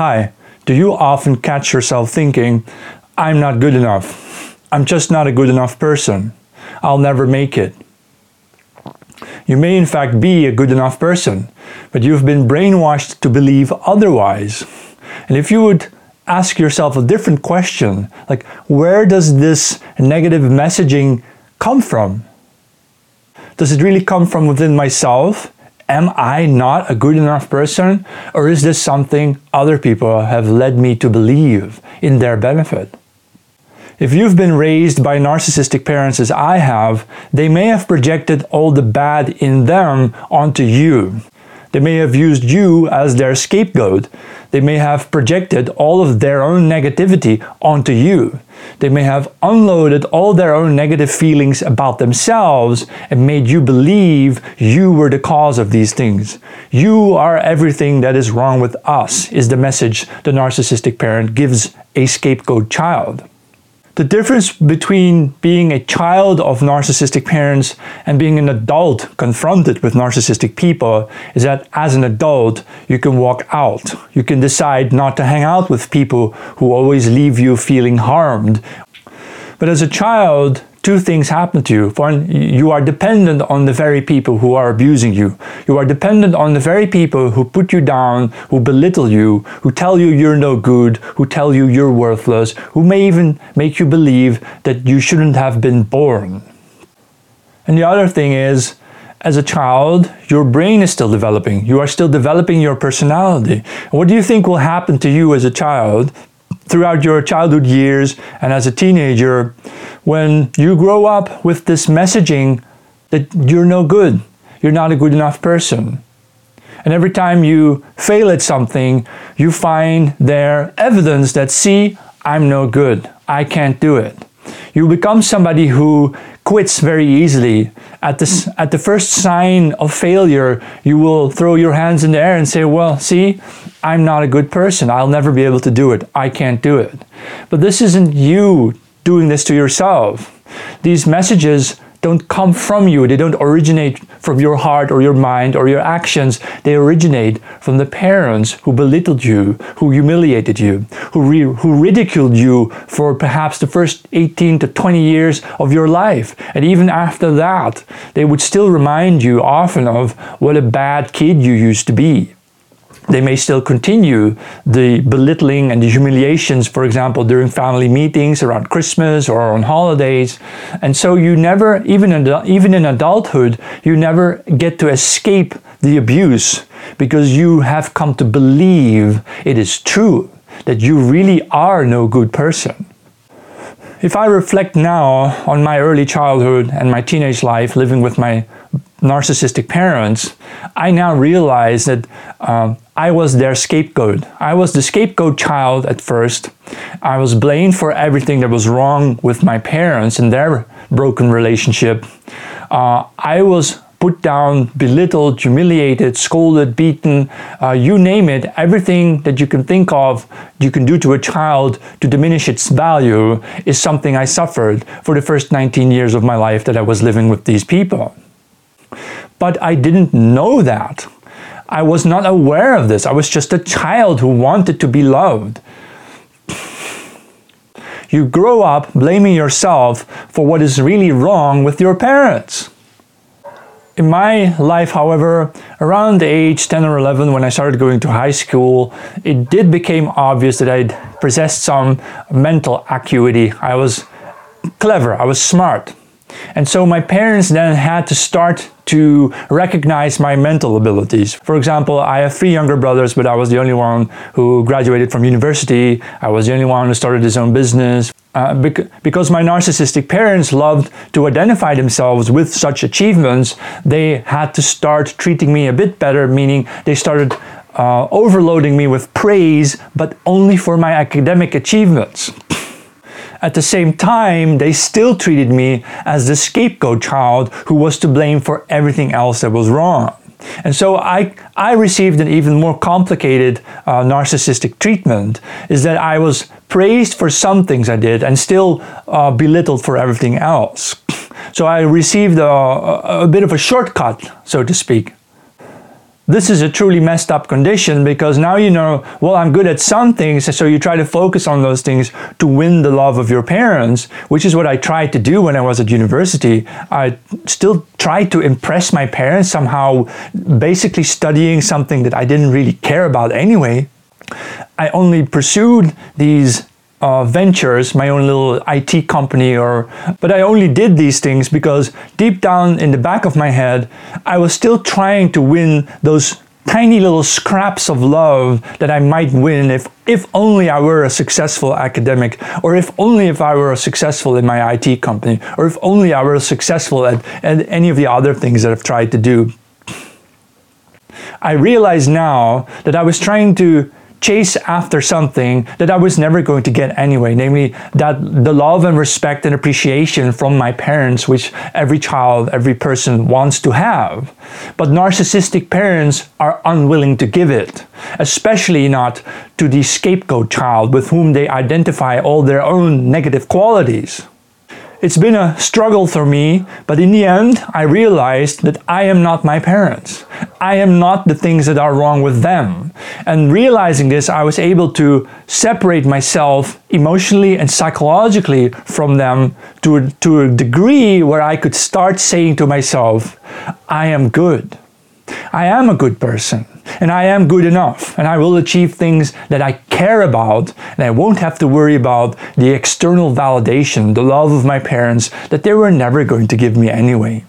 Hi, do you often catch yourself thinking, I'm not good enough? I'm just not a good enough person. I'll never make it. You may in fact be a good enough person, but you've been brainwashed to believe otherwise. And if you would ask yourself a different question, like where does this negative messaging come from? Does it really come from within myself? Am I not a good enough person? Or is this something other people have led me to believe in their benefit? If you've been raised by narcissistic parents as I have, they may have projected all the bad in them onto you. They may have used you as their scapegoat. They may have projected all of their own negativity onto you. They may have unloaded all their own negative feelings about themselves and made you believe you were the cause of these things. You are everything that is wrong with us, is the message the narcissistic parent gives a scapegoat child. The difference between being a child of narcissistic parents and being an adult confronted with narcissistic people is that as an adult, you can walk out. You can decide not to hang out with people who always leave you feeling harmed. But as a child, two things happen to you. One, you are dependent on the very people who are abusing you. You are dependent on the very people who put you down, who belittle you, who tell you you're no good, who tell you you're worthless, who may even make you believe that you shouldn't have been born. And the other thing is, as a child, your brain is still developing. You are still developing your personality. What do you think will happen to you as a child throughout your childhood years and as a teenager when you grow up with this messaging that you're no good, you're not a good enough person. And every time you fail at something, you find there evidence that, see, I'm no good, I can't do it. You become somebody who quits very easily. At, this, at the first sign of failure, you will throw your hands in the air and say, Well, see, I'm not a good person. I'll never be able to do it. I can't do it. But this isn't you doing this to yourself. These messages don't come from you. They don't originate from your heart or your mind or your actions. They originate from the parents who belittled you, who humiliated you, who, who ridiculed you for perhaps the first 18 to 20 years of your life. And even after that, they would still remind you often of what a bad kid you used to be they may still continue the belittling and the humiliations, for example, during family meetings around Christmas or on holidays. And so you never, even in, even in adulthood, you never get to escape the abuse because you have come to believe it is true that you really are no good person. If I reflect now on my early childhood and my teenage life living with my narcissistic parents, I now realize that um, I was their scapegoat. I was the scapegoat child at first. I was blamed for everything that was wrong with my parents and their broken relationship. Uh, I was put down, belittled, humiliated, scolded, beaten, uh, you name it, everything that you can think of you can do to a child to diminish its value is something I suffered for the first 19 years of my life that I was living with these people. But I didn't know that. I was not aware of this. I was just a child who wanted to be loved. You grow up blaming yourself for what is really wrong with your parents. In my life, however, around age 10 or 11 when I started going to high school, it did become obvious that I possessed some mental acuity. I was clever, I was smart. And so my parents then had to start to recognize my mental abilities. For example, I have three younger brothers, but I was the only one who graduated from university. I was the only one who started his own business. Uh, because my narcissistic parents loved to identify themselves with such achievements, they had to start treating me a bit better, meaning they started uh, overloading me with praise, but only for my academic achievements. At the same time, they still treated me as the scapegoat child who was to blame for everything else that was wrong. And so I, I received an even more complicated uh, narcissistic treatment is that I was praised for some things I did and still uh, belittled for everything else. So I received a, a bit of a shortcut, so to speak. This is a truly messed up condition because now you know, well, I'm good at some things, so you try to focus on those things to win the love of your parents, which is what I tried to do when I was at university. I still tried to impress my parents somehow, basically studying something that I didn't really care about anyway. I only pursued these uh, ventures, my own little IT company, or but I only did these things because deep down in the back of my head, I was still trying to win those tiny little scraps of love that I might win if if only I were a successful academic, or if only if I were successful in my IT company, or if only I were successful at, at any of the other things that I've tried to do. I realize now that I was trying to chase after something that I was never going to get anyway, namely that the love and respect and appreciation from my parents, which every child, every person wants to have. But narcissistic parents are unwilling to give it, especially not to the scapegoat child with whom they identify all their own negative qualities. It's been a struggle for me, but in the end, I realized that I am not my parents. I am not the things that are wrong with them. And realizing this, I was able to separate myself emotionally and psychologically from them to a, to a degree where I could start saying to myself, I am good. I am a good person and I am good enough and I will achieve things that I care about and I won't have to worry about the external validation, the love of my parents that they were never going to give me anyway.